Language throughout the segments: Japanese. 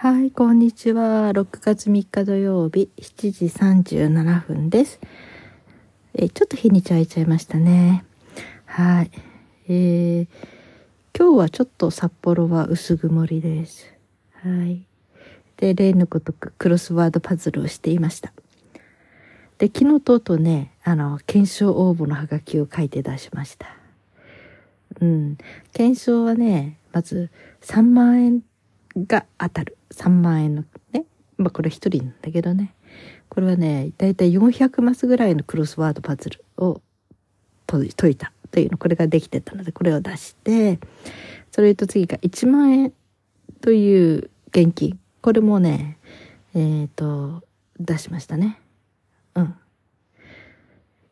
はい、こんにちは。6月3日土曜日、7時37分です。えちょっと日にち空いちゃいましたね。はい。えー、今日はちょっと札幌は薄曇りです。はい。で、例のごとくクロスワードパズルをしていました。で、昨日とうとうね、あの、検証応募のハガキを書いて出しました。うん。検証はね、まず3万円が当たる。3万円のね。まあこれ一人なんだけどね。これはね、だいたい400マスぐらいのクロスワードパズルを解いたというの、これができてたので、これを出して、それと次が1万円という現金。これもね、えっ、ー、と、出しましたね。うん。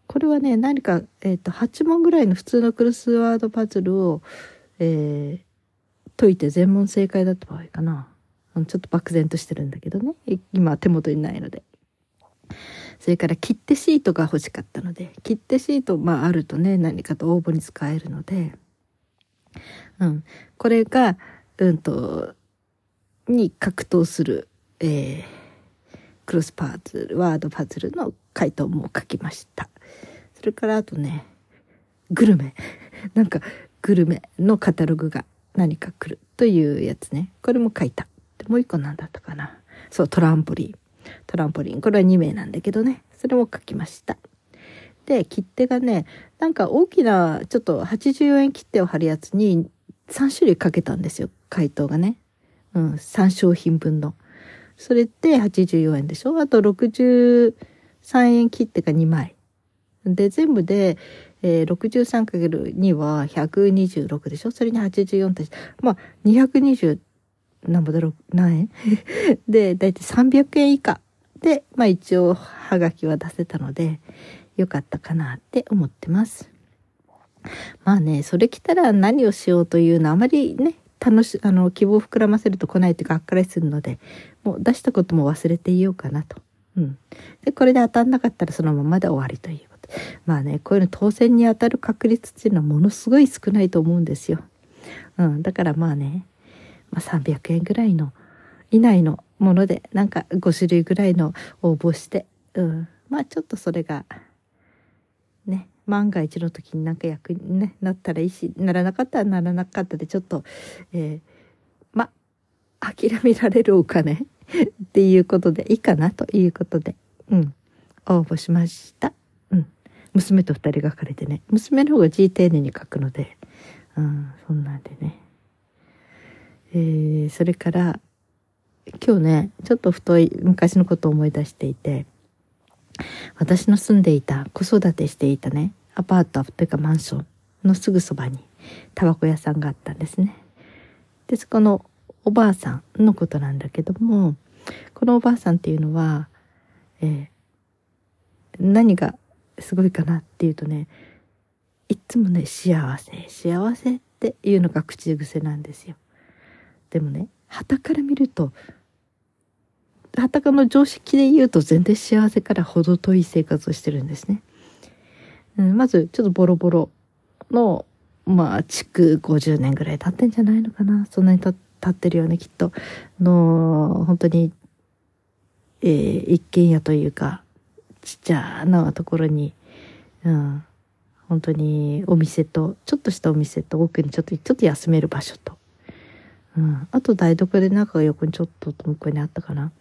これはね、何か、えっ、ー、と、8問ぐらいの普通のクロスワードパズルを、えー、解いて全問正解だった場合かな。ちょっと漠然としてるんだけどね。今手元にないので。それから切手シートが欲しかったので、切手シート、まああるとね、何かと応募に使えるので、うん。これが、うんと、に格闘する、えー、クロスパーツ、ワードパズルの回答も書きました。それからあとね、グルメ。なんか、グルメのカタログが何か来るというやつね。これも書いた。もう一個なんだったかな。そう、トランポリン。トランポリン。これは2名なんだけどね。それも書きました。で、切手がね、なんか大きな、ちょっと84円切手を貼るやつに3種類かけたんですよ。回答がね。うん、3商品分の。それで84円でしょ？あと63円切手が2枚。で、全部で、えー、63×2 は126でしょ？それに84足して、まあ、220、なんぼだろう、何円？で、だいたい300円以下で、まあ一応、はがきは出せたので、よかったかなって思ってます。まあね、それ来たら何をしようというのはあまりね、楽し、あの、希望を膨らませると来ないというか、あっかりするので、もう出したことも忘れていようかなと。うん。で、これで当たんなかったらそのままで終わりという。まあね、こういうの当選に当たる確率っていうのはものすごい少ないと思うんですよ。うん。だからまあね、まあ、300円ぐらいの以内のものでなんか5種類ぐらいの応募して、うん、まあちょっとそれがね万が一の時になんか役に、ね、なったらいいしならなかったらならなかったでちょっと、えー、ま諦められるお金っていうことでいいかなということで、うん、応募しました。娘と二人が書かれてね娘の方が字丁寧に書くので、うん、そんなんでねえー、それから今日ねちょっと太い昔のことを思い出していて私の住んでいた子育てしていたねアパートというかマンションのすぐそばにタバコ屋さんがあったんですね。でそこのおばあさんのことなんだけどもこのおばあさんっていうのは、えー、何がすごいかなっていうとねいつもね幸せ幸せっていうのが口癖なんですよ。でもね旗から見ると旗かの常識で言うと全然幸せから程遠い生活をしてるんですね。うん、まずちょっとボロボロのまあ築50年ぐらい経ってんじゃないのかなそんなに経ってるよねきっとの本当に、えー、一軒家というかちっちゃなところに、うん、本当にお店とちょっとしたお店と奥にちょっとちょっと休める場所とうん、あと台所で中が横にちょっと向こうにあったかな。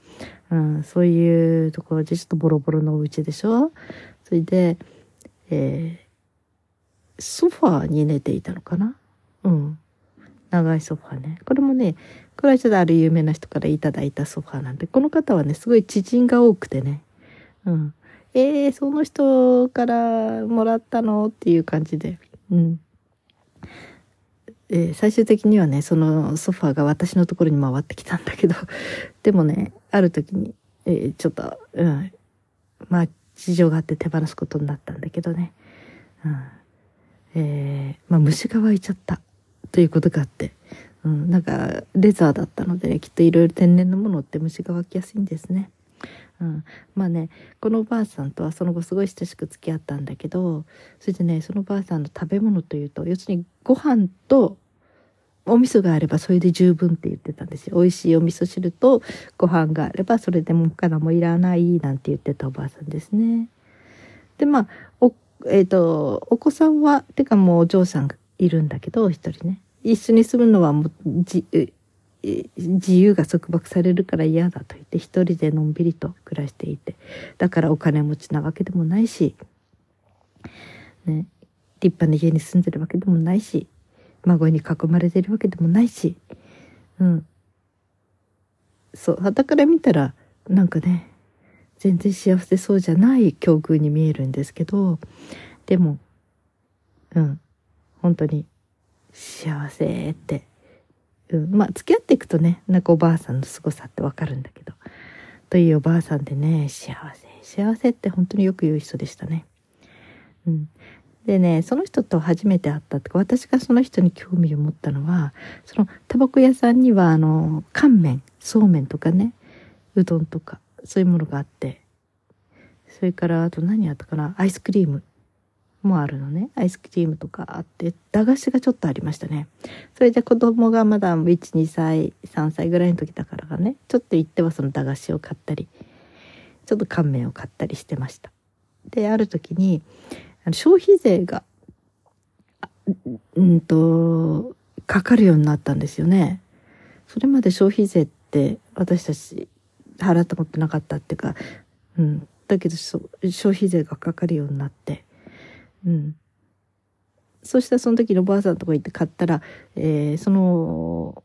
うん、そういうところでちょっとボロボロのお家でしょそれで、えー、ソファーに寝ていたのかなうん。長いソファーね。これもね、これはちょっとある有名な人からいただいたソファーなんで、この方はね、すごい知人が多くてね。うん。えー、その人からもらったの？っていう感じで。うん。えー、最終的にはねそのソファーが私のところに回ってきたんだけど。でもねある時に、えー、ちょっと、うん、まあ事情があって手放すことになったんだけどね、うん。えー、まあ虫が湧いちゃったということがあって、うん、なんかレザーだったのでねきっといろいろ天然のものって虫が湧きやすいんですね。うん、まあねこのおばあさんとはその後すごい親しく付き合ったんだけどそれでねそのおばあさんの食べ物というと要するにご飯とお味噌があればそれで十分って言ってたんですよ。美味しいお味噌汁とご飯があればそれでも他のもいらないなんて言ってたおばあさんですね。で、まあ、お、えっ、ー、と、お子さんは、てかもうお嬢さんがいるんだけど、一人ね。一緒に住むのはもうじ、自由が束縛されるから嫌だと言って一人でのんびりと暮らしていてだからお金持ちなわけでもないし、ね、立派な家に住んでるわけでもないし孫に囲まれてるわけでもないしうん。そうだから見たらなんかね全然幸せそうじゃない境遇に見えるんですけどでもうん。本当に幸せってうん、まあ付き合っていくとねなんかおばあさんの凄さってわかるんだけど。というおばあさんでね幸せ幸せって本当によく言う人でしたね。うん、でねその人と初めて会ったとか私がその人に興味を持ったのはそのタバコ屋さんにはあの乾麺そうめんとかねうどんとかそういうものがあって。それからあと何あったかなアイスクリーム。もあるのね。アイスクリームとかあって駄菓子がちょっとありましたね。それで子供がまだ12歳3歳ぐらいの時だからがね。ちょっと行ってはその駄菓子を買ったりちょっと乾麺を買ったりしてました。である時にあの消費税がうんとかかるようになったんですよね。それまで消費税って私たち払ったことなかったっていうか、うん、だけど消費税がかかるようになって。うん。そしたらその時のおばあさんのとこ行って買ったら、えー、その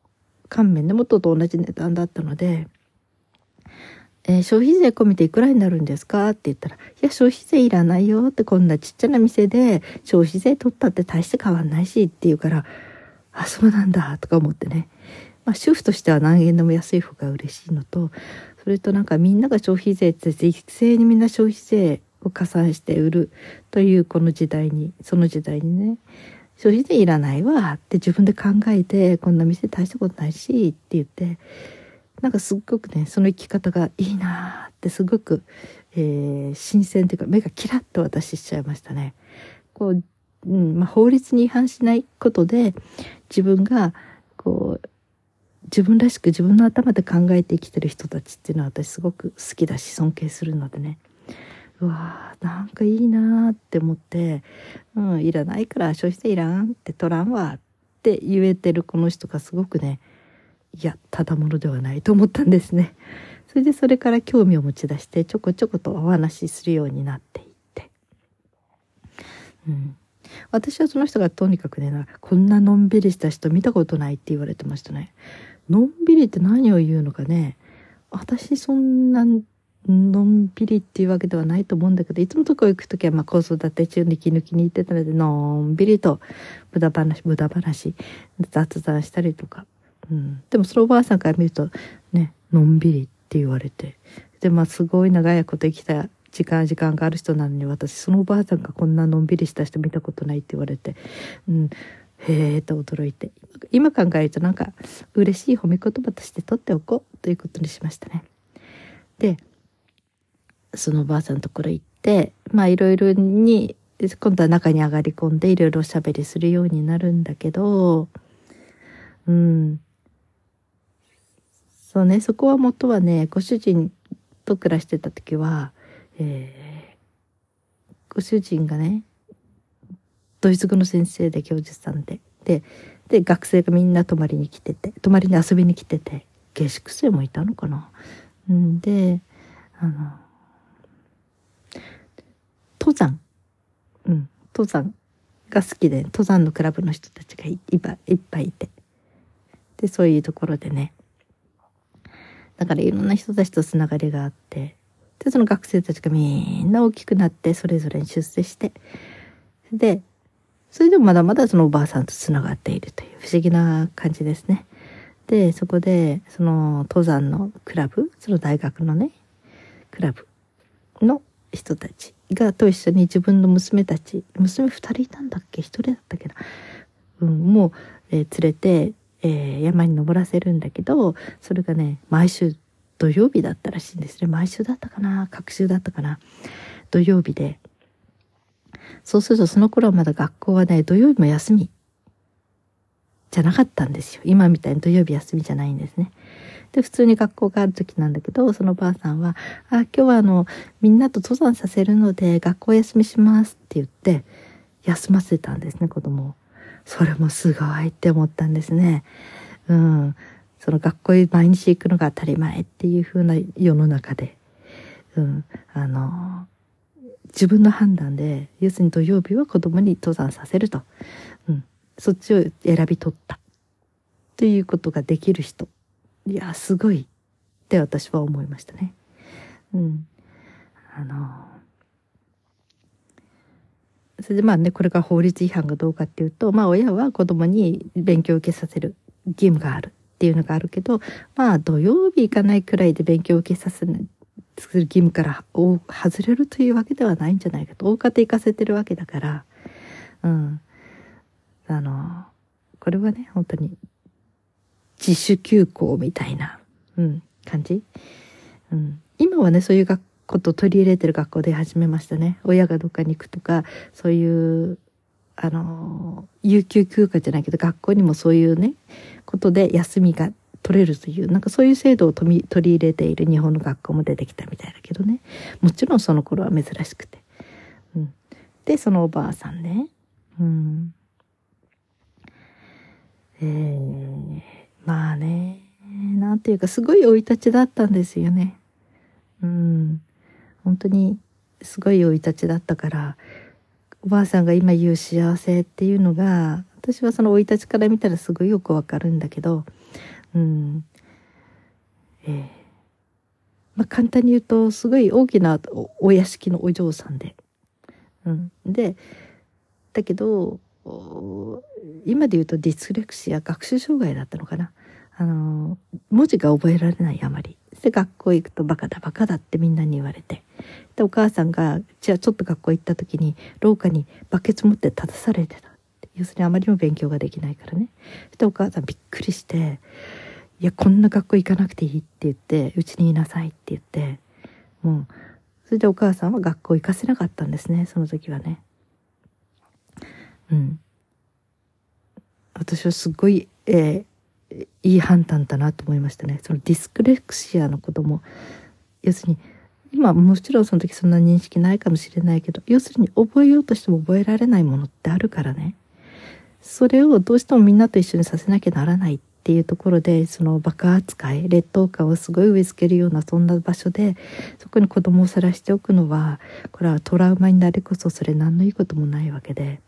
乾麺で元と同じ値段だったので、えー、消費税込みていくらになるんですかって言ったら、いや、消費税いらないよって、こんなちっちゃな店で消費税取ったって大して変わんないしって言うから、あ、そうなんだとか思ってね。まあ、主婦としては何円でも安い方が嬉しいのと、それとなんかみんなが消費税って一斉にみんな消費税を加算して売るというこの時代にその時代にね消費税いらないわって自分で考えてこんな店大したことないしって言ってなんかすっごくねその生き方がいいなってすごく、えー、新鮮というか目がキラッと私しちゃいましたね。こううんまあ、法律に違反しないことで自分がこう自分らしく自分の頭で考えて生きてる人たちっていうのは私すごく好きだし尊敬するのでねうわーなんかいいなーって思って、うん、いらないから消費税いらんって取らんわって言えてるこの人がすごくねいやただものではないと思ったんですね。それでそれから興味を持ち出してちょこちょことお話しするようになっていって、うん、私はその人がとにかくねこんなのんびりした人見たことないって言われてましたね。のんびりって何を言うのかね私そんなのんびりっていうわけではないと思うんだけどいつもとこ行く時はまあ子育て中に息抜きに行ってたのでのんびりと無駄話無駄話雑談したりとか、うん、でもそのおばあさんから見るとねのんびりって言われて。でまあすごい長いこと生きた時間時間がある人なのに私そのおばあさんがこんなのんびりした人見たことないって言われて、うん、へえと驚いて。今考えるとなんか嬉しい褒め言葉として取っておこうということにしましたね。でそのおばあさんのところ行って、まあいろいろに、今度は中に上がり込んでいろいろおしゃべりするようになるんだけど、うん。そうね、そこは元はね、ご主人と暮らしてた時は、えー、ご主人がね、ドイツ語の先生で教授さんで、で、で、学生がみんな泊まりに来てて、泊まりに遊びに来てて、下宿生もいたのかな。んで、あの、登山、うん、登山が好きで、登山のクラブの人たちがいっぱいいっぱいいて。で、そういうところでね。だからいろんな人たちとつながりがあって、で、その学生たちがみんな大きくなって、それぞれに出世して、で、それでもまだまだそのおばあさんとつながっているという不思議な感じですね。で、そこで、その登山のクラブ、その大学のね、クラブの人たちがと一緒に自分の娘たち娘2人いたんだっけ？1人だったっけな、うん、もう、えー、連れて、えー、山に登らせるんだけどそれがね毎週土曜日だったらしいんですね。毎週だったかな？隔週だったかな？土曜日で。そうするとその頃はまだ学校はね土曜日も休み。じゃなかったんですよ。今みたいに土曜日休みじゃないんですね。で、普通に学校がある時なんだけど、そのばあさんは、あ、今日はあの、みんなと登山させるので、学校休みしますって言って、休ませたんですね、子供を。それもすごいって思ったんですね。うん。その学校へ毎日行くのが当たり前っていう風な世の中で、うん。あの、自分の判断で、要するに土曜日は子供に登山させると。そっちを選び取った。ということができる人。いや、すごいって私は思いましたね。うん。あの、それでまあね、これが法律違反がどうかっていうと、まあ親は子供に勉強を受けさせる義務があるっていうのがあるけど、まあ土曜日行かないくらいで勉強を受けさせする義務から外れるというわけではないんじゃないかと。大方行かせてるわけだから、うん。あの、これはね、本当に自主休校みたいな、うん、感じ。うん。今はね、そういう学こと取り入れてる学校で始めましたね。親がどっかに行くとか、そういう、あの、有給休暇じゃないけど、学校にもそういうね、ことで休みが取れるという、なんかそういう制度を取り入れている日本の学校も出てきたみたいだけどね。もちろんその頃は珍しくて。うん。で、そのおばあさんね。うん。えー、まあね、なんていうかすごい生い立ちだったんですよね。うん。本当にすごい生い立ちだったからおばあさんが今言う幸せっていうのが私はその生い立ちから見たらすごいよくわかるんだけどうん。えー、まあ簡単に言うとすごい大きなお屋敷のお嬢さんで、うん、でだけど今で言うとディスレクシア学習障害だったのかな。あの文字が覚えられないあまり。で学校行くとバカだバカだってみんなに言われて。でお母さんがじゃあちょっと学校行った時に廊下にバケツ持って立たされてた要するにあまりにも勉強ができないからね。でお母さんびっくりして「いやこんな学校行かなくていい」って言って「うちにいなさい」って言ってもうそれでお母さんは学校行かせなかったんですねその時はね。うん。私はすごい、えー、いい判断だなと思いましたね。そのディスクレクシアのことも。要するに今もちろんその時そんな認識ないかもしれないけど要するに覚えようとしても覚えられないものってあるからね。それをどうしてもみんなと一緒にさせなきゃならないっていうところでその爆扱い劣等感をすごい植え付けるようなそんな場所でそこに子供をさらしておくのはこれはトラウマになりこそそれ何のいいこともないわけで、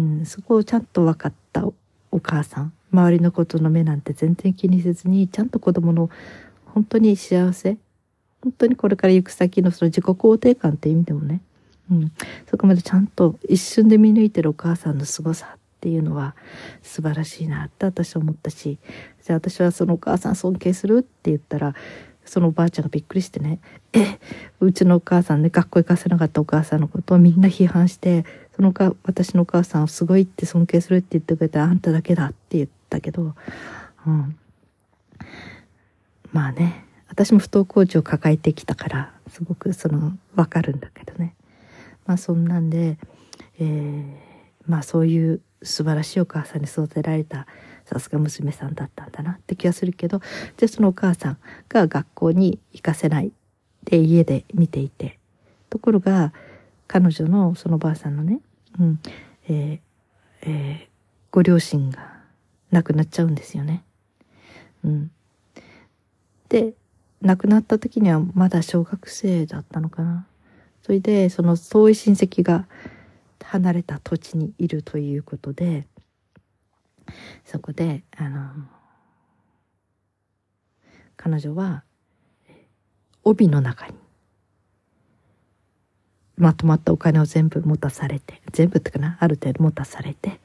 うん、そこをちゃんと分かったお母さん。周りのことの目なんて全然気にせずにちゃんと子供の本当に幸せ。本当にこれから行く先のその自己肯定感っていう意味でもね、うん、そこまでちゃんと一瞬で見抜いてるお母さんの凄さっていうのは素晴らしいなって私は思ったし。じゃあ私はそのお母さん尊敬するって言ったらそのおばあちゃんがびっくりしてね「えうちのお母さんね学校行かせなかったお母さんのことをみんな批判してそのか私のお母さんをすごいって尊敬するって言ってくれたあんただけだ」って言ったけど、うん、まあね私も不登校児を抱えてきたからすごくその分かるんだけどね。まあそんなんで、えー、まあそういう素晴らしいお母さんに育てられたさすが娘さんだったんだなって気がするけどでそのお母さんが学校に行かせないで家で見ていてところが彼女のそのばあさんのね、うんえーえー、ご両親が亡くなっちゃうんですよね。うん、で亡くなった時にはまだ小学生だったのかな。それでその遠い親戚が離れた土地にいるということでそこであの彼女は帯の中にまとまったお金を全部持たされて全部ってかなある程度持たされて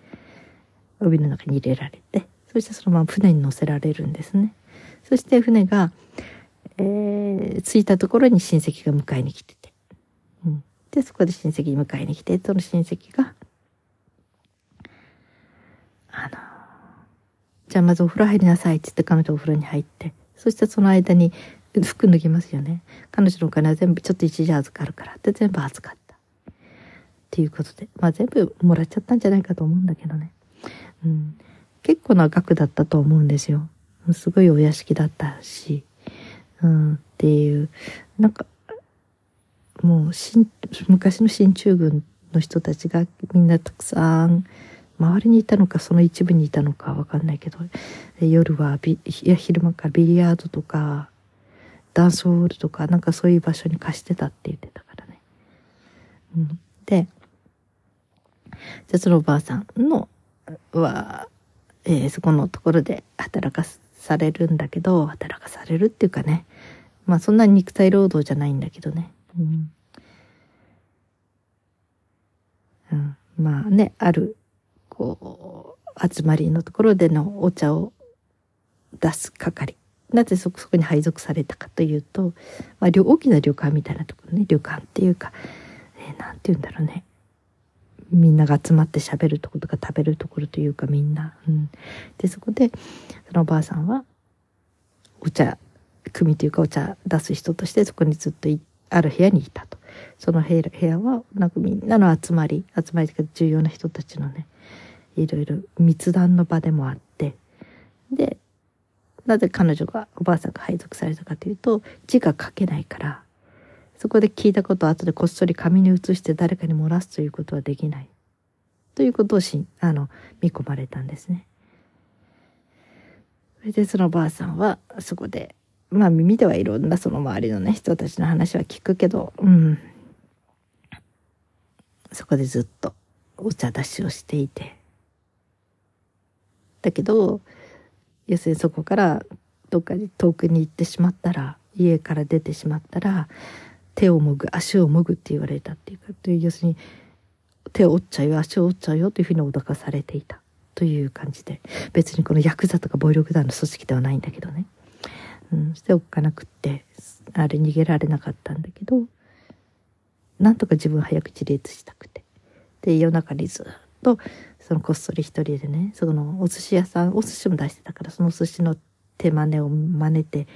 帯の中に入れられてそしてそのまま船に乗せられるんですね。そして船がえー、着いたところに親戚が迎えに来てて。うん、で、そこで親戚に迎えに来て、その親戚が、あの、じゃあまずお風呂入りなさいって言って彼女お風呂に入って、そしてその間に服脱ぎますよね。彼女のお金は全部ちょっと一時預かるからって全部預かった。っていうことで、まあ全部もらっちゃったんじゃないかと思うんだけどね。うん。結構な額だったと思うんですよ。すごいお屋敷だったし、うん、っていう、なんか、もう昔の進駐軍の人たちがみんなたくさん周りにいたのかその一部にいたのかわかんないけど夜はビいや昼間からビリヤードとかダンスホールとかなんかそういう場所に貸してたって言ってたからね。うん、でじゃあそのおばあさんのは、えー、そこのところで働かされるんだけど働かされるっていうかね。まあそんな肉体労働じゃないんだけどね。うん、うん、まあねあるこう集まりのところでのお茶を出す係。なぜそこそこに配属されたかというと、まあ、大きな旅館みたいなところね旅館っていうか、えー、て言うんだろうね。みんなが集まって喋るところとか食べるところというかみんな、うん、でそこでそのおばあさんはお茶組というかお茶出す人としてそこにずっとある部屋にいたと。その部屋はなんかみんなの集まり集まりというか重要な人たちのねいろいろ密談の場でもあって。でなぜ彼女がおばあさんが配属されたかというと字が書けないからそこで聞いたことを後でこっそり紙に移して誰かに漏らすということはできない。ということをしあの見込まれたんですね。それでそのおばあさんはそこでまあ耳ではいろんなその周りのね人たちの話は聞くけどうん。そこでずっとお茶出しをしていて。だけど要するにそこからどっかに遠くに行ってしまったら家から出てしまったら手をもぐ足をもぐって言われたっていうかという要するに手を折っちゃうよ足を折っちゃうよというふうに脅かされていたという感じで別にこのヤクザとか暴力団の組織ではないんだけどね、うん、しておかなくってあれ逃げられなかったんだけどなんとか自分早く自立したくて。で夜中にずっとそのこっそり一人でねそのお寿司屋さんお寿司も出してたからそのお寿司の手真似を真似て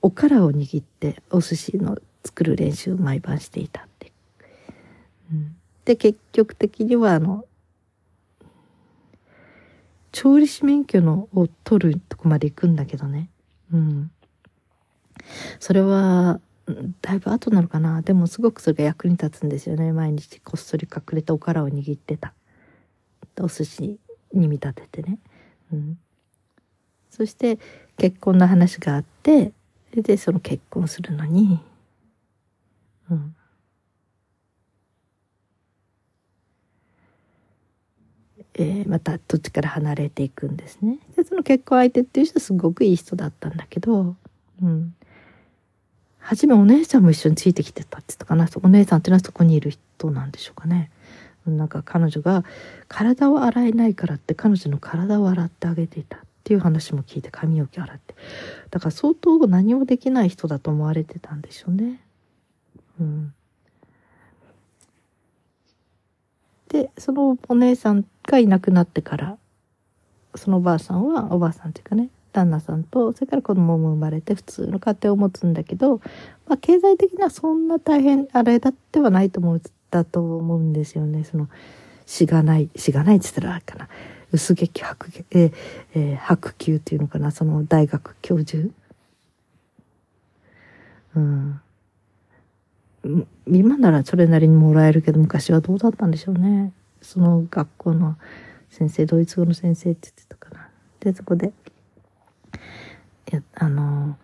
おからを握ってお寿司の作る練習を毎晩していたって。うん、で結局的にはあの調理師免許のを取るとこまで行くんだけどね。うん。それは、だいぶ後なのかな。でもすごくそれが役に立つんですよね。毎日こっそり隠れたおからを握ってた。お寿司に見立ててね、うん、そして結婚の話があってでその結婚するのに、うん、えー、また土地から離れていくんですね。でその結婚相手っていう人はすごくいい人だったんだけど、うん、初めお姉さんも一緒についてきてたって言ったかな。お姉さんっていうのはそこにいる人なんでしょうかね。なんか彼女が体を洗えないからって彼女の体を洗ってあげていたっていう話も聞いて髪を洗って。だから相当何もできない人だと思われてたんでしょうね。うん、でそのお姉さんがいなくなってからそのおばあさんはおばあさんっていうかね旦那さんとそれから子供も生まれて普通の家庭を持つんだけど、まあ、経済的にはそんな大変あれだってはないと思う。だと思うんですよね。その、しがない、しがないって言ったらあれかな。薄劇白劇、えー、えー、白球っていうのかな、その大学教授？うん。今ならそれなりにもらえるけど、昔はどうだったんでしょうね。その学校の先生、ドイツ語の先生って言ってたかな。で、そこで、いや、あの、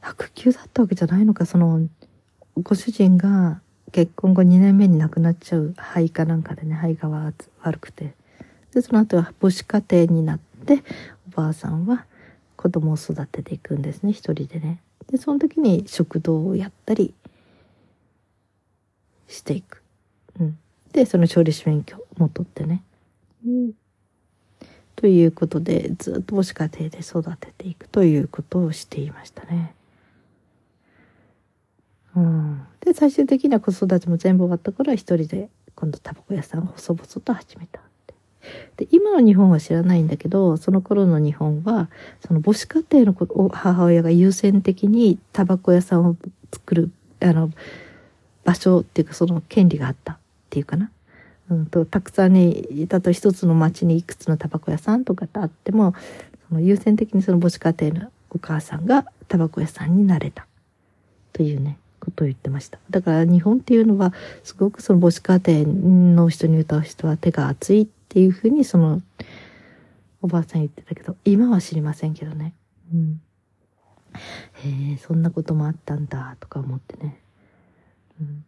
白球だったわけじゃないのか、その、ご主人が結婚後2年目に亡くなっちゃう肺かなんかでね肺が悪くて。でその後は母子家庭になっておばあさんは子供を育てていくんですね一人でね。でその時に食堂をやったりしていく、うん、でその調理師免許も取ってね、うん、ということでずっと母子家庭で育てていくということをしていましたね。うん、で最終的には子育ても全部終わった頃は一人で今度タバコ屋さんを細々と始めたで今の日本は知らないんだけどその頃の日本はその母子家庭の母親が優先的にタバコ屋さんを作るあの場所っていうかその権利があったっていうかな、うんと、たくさんにいたと一つの町にいくつのタバコ屋さんとかってあってもその優先的にその母子家庭のお母さんがタバコ屋さんになれた。というね。と言ってました。だから日本っていうのはすごくその母子家庭の人に歌う人は手が熱いっていうふうにそのおばあさん言ってたけど今は知りませんけどね。うん。へえそんなこともあったんだとか思ってね、うん、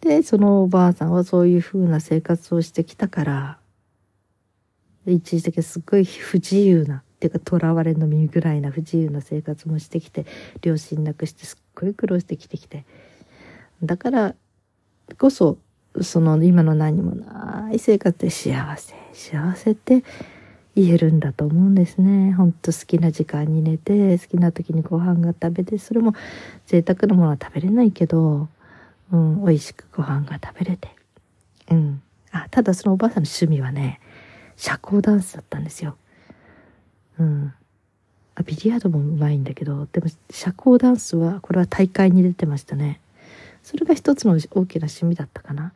でそのおばあさんはそういうふうな生活をしてきたから一時的にすっごい不自由なっていうか囚われの身ぐらいな不自由な生活もしてきて両親亡くしてすっごい苦労してきてきてだからこそその今の何もない生活で幸せ幸せって言えるんだと思うんですね。ほんと好きな時間に寝て好きな時にご飯が食べてそれも贅沢なものは食べれないけど、うん、美味しくご飯が食べれて。うん。あ、ただそのおばあさんの趣味はね、社交ダンスだったんですよ。うん。あ、ビリヤードもうまいんだけど、でも社交ダンスは、これは大会に出てましたね。それが一つの大きな趣味だったかな。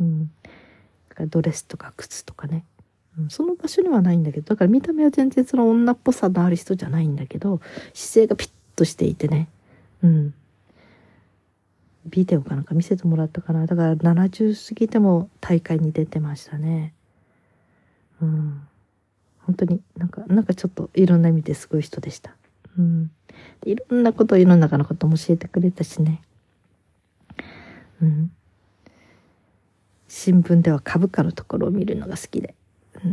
うん。ドレスとか靴とかね。うん、その場所にはないんだけど、だから見た目は全然その女っぽさのある人じゃないんだけど、姿勢がピッとしていてね。うん。ビデオかなんか見せてもらったかな。だから70過ぎても大会に出てましたね。うん。本当になんか、なんかちょっといろんな意味ですごい人でした。うん。いろんなこと、世の中のことも教えてくれたしね。うん。新聞では株価のところを見るのが好きで。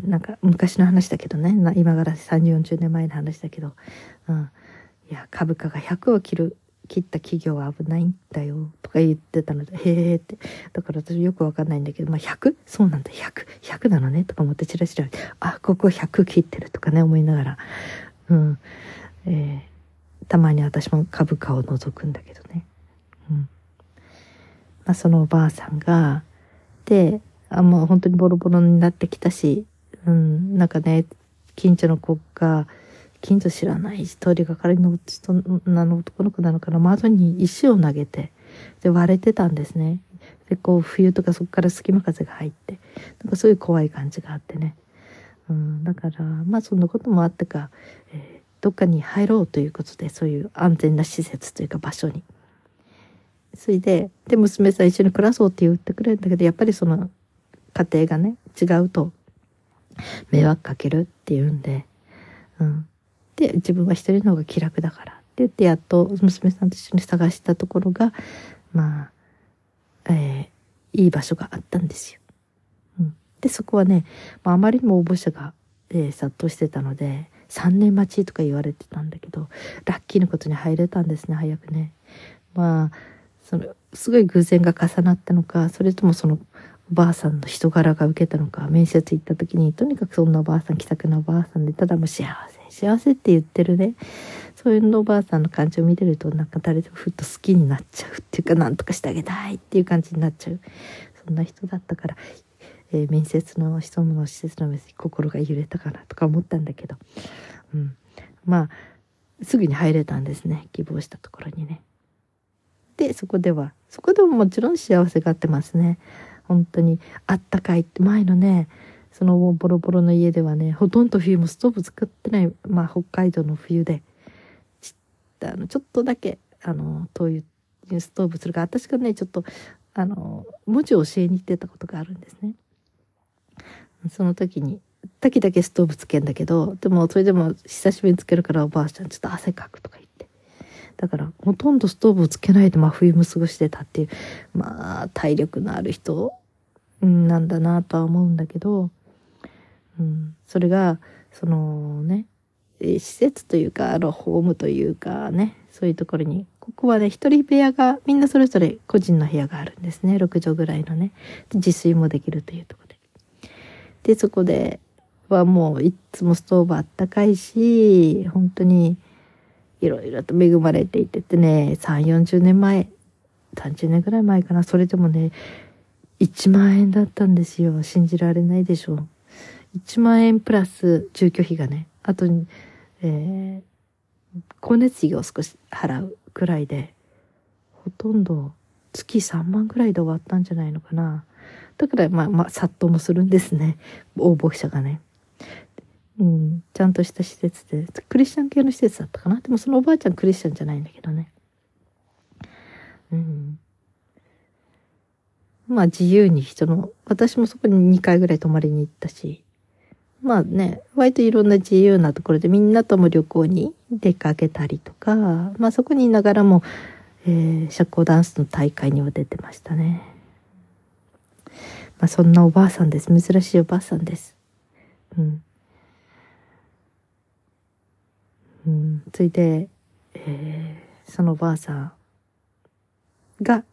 なんか昔の話だけどね、今から30、40年前の話だけど、うん。いや、株価が100を切る、切った企業は危ないんだよ、とか言ってたので、へえって。だから私よくわかんないんだけど、まあ 100? そうなんだ、100。100なのね、とか思ってチラチラ、あ、ここ100切ってるとかね、思いながら、うん。えー、たまに私も株価を覗くんだけどね。うん。まあそのおばあさんが、で、あ、もう本当にボロボロになってきたし、うん、なんかね、近所の子が、近所知らない通りがかりの人なの男の子なのかな、窓に石を投げて、で、割れてたんですね。で、こう、冬とかそこから隙間風が入って、なんかそうい怖い感じがあってね。うん、だから、まあそんなこともあってか、えー、どっかに入ろうということで、そういう安全な施設というか場所に。それで、で、娘さん一緒に暮らそうって言ってくれるんだけど、やっぱりその家庭がね、違うと、迷惑かけるっていうんで、うん。で、自分は一人の方が気楽だからって言って、やっと娘さんと一緒に探したところが、まあ、えー、いい場所があったんですよ。うん。で、そこはね、まあ、あまりにも応募者が、えー、殺到してたので、3年待ちとか言われてたんだけど、ラッキーなことに入れたんですね、早くね。まあ、その、すごい偶然が重なったのか、それともその、おばあさんの人柄が受けたのか、面接行った時に、とにかくそんなおばあさん、気さくなおばあさんで、ただもう幸せ、幸せって言ってるね。そういうのおばあさんの感じを見てると、なんか誰でもふっと好きになっちゃうっていうか、なんとかしてあげたいっていう感じになっちゃう。そんな人だったから、えー、面接の人の施設の面接心が揺れたかなとか思ったんだけど、うん。まあ、すぐに入れたんですね。希望したところにね。で、そこでは、そこでももちろん幸せがあってますね。本当にあったかいって前のねそのボロボロの家ではねほとんど冬もストーブ作ってない、まあ、北海道の冬でちあのちょっとだけあの灯油ストーブするか私がねちょっとあの文字を教えに行ってたことがあるんですね。その時に時だけストーブつけんだけどでもそれでも久しぶりにつけるからおばあちゃんちょっと汗かくとか言ってだからほとんどストーブをつけないで真冬も過ごしてたっていうまあ体力のある人なんだなとは思うんだけど、うん、それがそのね。施設というかあのホームというかね。そういうところにここはね一人部屋がみんなそれぞれ個人の部屋があるんですね。6畳ぐらいのね。自炊もできるというところで。でそこではもういつもストーブあったかいし本当にいろいろと恵まれていててね、3、40年前、30年ぐらい前かな、それでもね、1万円だったんですよ。信じられないでしょう。1万円プラス住居費がね、あとに、えー、光熱費を少し払うくらいで、ほとんど月3万ぐらいで終わったんじゃないのかな。だからまあまあ殺到もするんですね応募者がね。うん、ちゃんとした施設でクリスチャン系の施設だったかなでもそのおばあちゃんクリスチャンじゃないんだけどね。うん。まあ自由に人の、私もそこに2回ぐらい泊まりに行ったし、まあね、割といろんな自由なところでみんなとも旅行に出かけたりとか、まあそこにいながらも、えー、社交ダンスの大会には出てましたね。まあそんなおばあさんです。珍しいおばあさんです。うん。うん、ついで、えー、そのおばあさんが、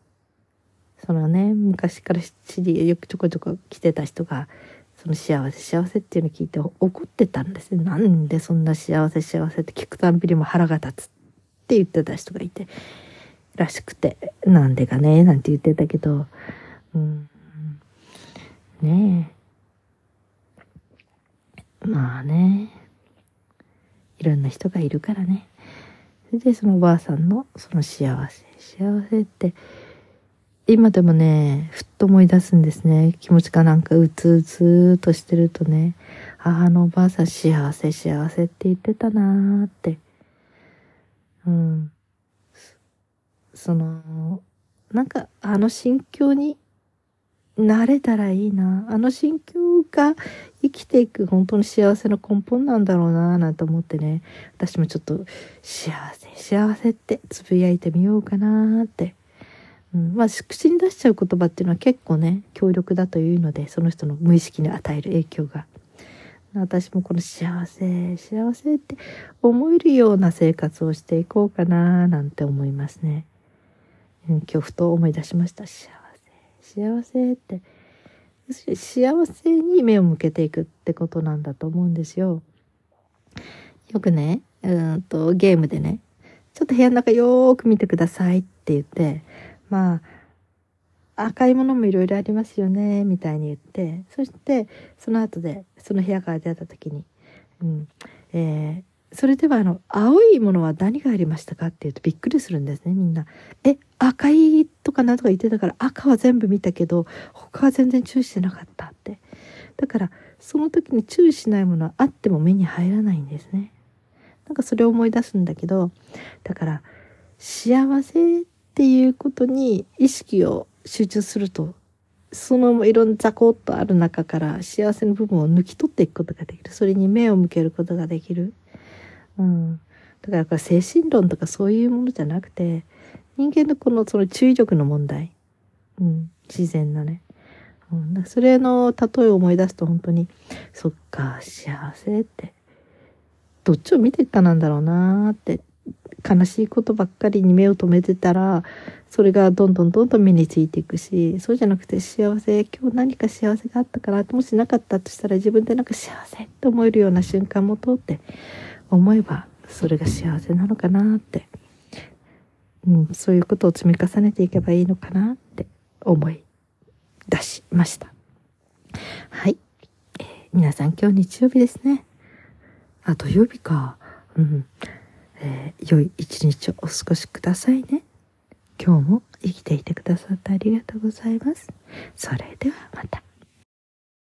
そのね、昔から知り、よくちょこちょこ来てた人が、その幸せ幸せっていうのを聞いて怒ってたんですね。なんでそんな幸せ幸せって聞くたんびにも腹が立つって言ってた人がいて、らしくて、なんでかね、なんて言ってたけど、うん、ねえ。まあね、いろんな人がいるからね。それでそのおばあさんのその幸せ、幸せって、今でもね、ふっと思い出すんですね。気持ちがなんかうつうつとしてるとね、母のおばあさん幸せ幸せって言ってたなーって。うん。その、なんかあの心境になれたらいいな。あの心境が生きていく本当の幸せの根本なんだろうななんて思ってね。私もちょっと幸せ幸せってつぶやいてみようかなってうん、まあ口に出しちゃう言葉っていうのは結構ね強力だというのでその人の無意識に与える影響が。私もこの幸せ幸せって思えるような生活をしていこうかななんて思いますね、うん、今日ふと思い出しました。幸せ幸せって。幸せに目を向けていくってことなんだと思うんですよ。よくねうんとゲームでねちょっと部屋の中よーく見てくださいって言ってまあ赤いものもいろいろありますよねみたいに言ってそしてその後でその部屋から出た時に、うんえー、それではあの青いものは何がありましたかって言うとびっくりするんですねみんな。え赤いとかなんとか言ってたから赤は全部見たけど他は全然注意してなかったって。だからその時に注意しないものはあっても目に入らないんですね。なんかそれを思い出すんだけどだから幸せっっていうことに意識を集中するとそのいろんなザコッとある中から幸せの部分を抜き取っていくことができる。それに目を向けることができる、うん、だからこれ精神論とかそういうものじゃなくて人間のこのその注意力の問題、うん、自然なね、うん、それの例えを思い出すと本当にそっか幸せってどっちを見ていくかなんだろうなーって悲しいことばっかりに目を留めてたらそれがどんどんどんどん身についていくしそうじゃなくて幸せ今日何か幸せがあったかなもしなかったとしたら自分でなんか幸せって思えるような瞬間も通って思えばそれが幸せなのかなって、うん、そういうことを積み重ねていけばいいのかなって思い出しました。はい、えー、皆さん今日日曜日ですね。あ土曜日か。うんえー、良い一日をお過ごしくださいね。今日も生きていてくださってありがとうございます。それではまた。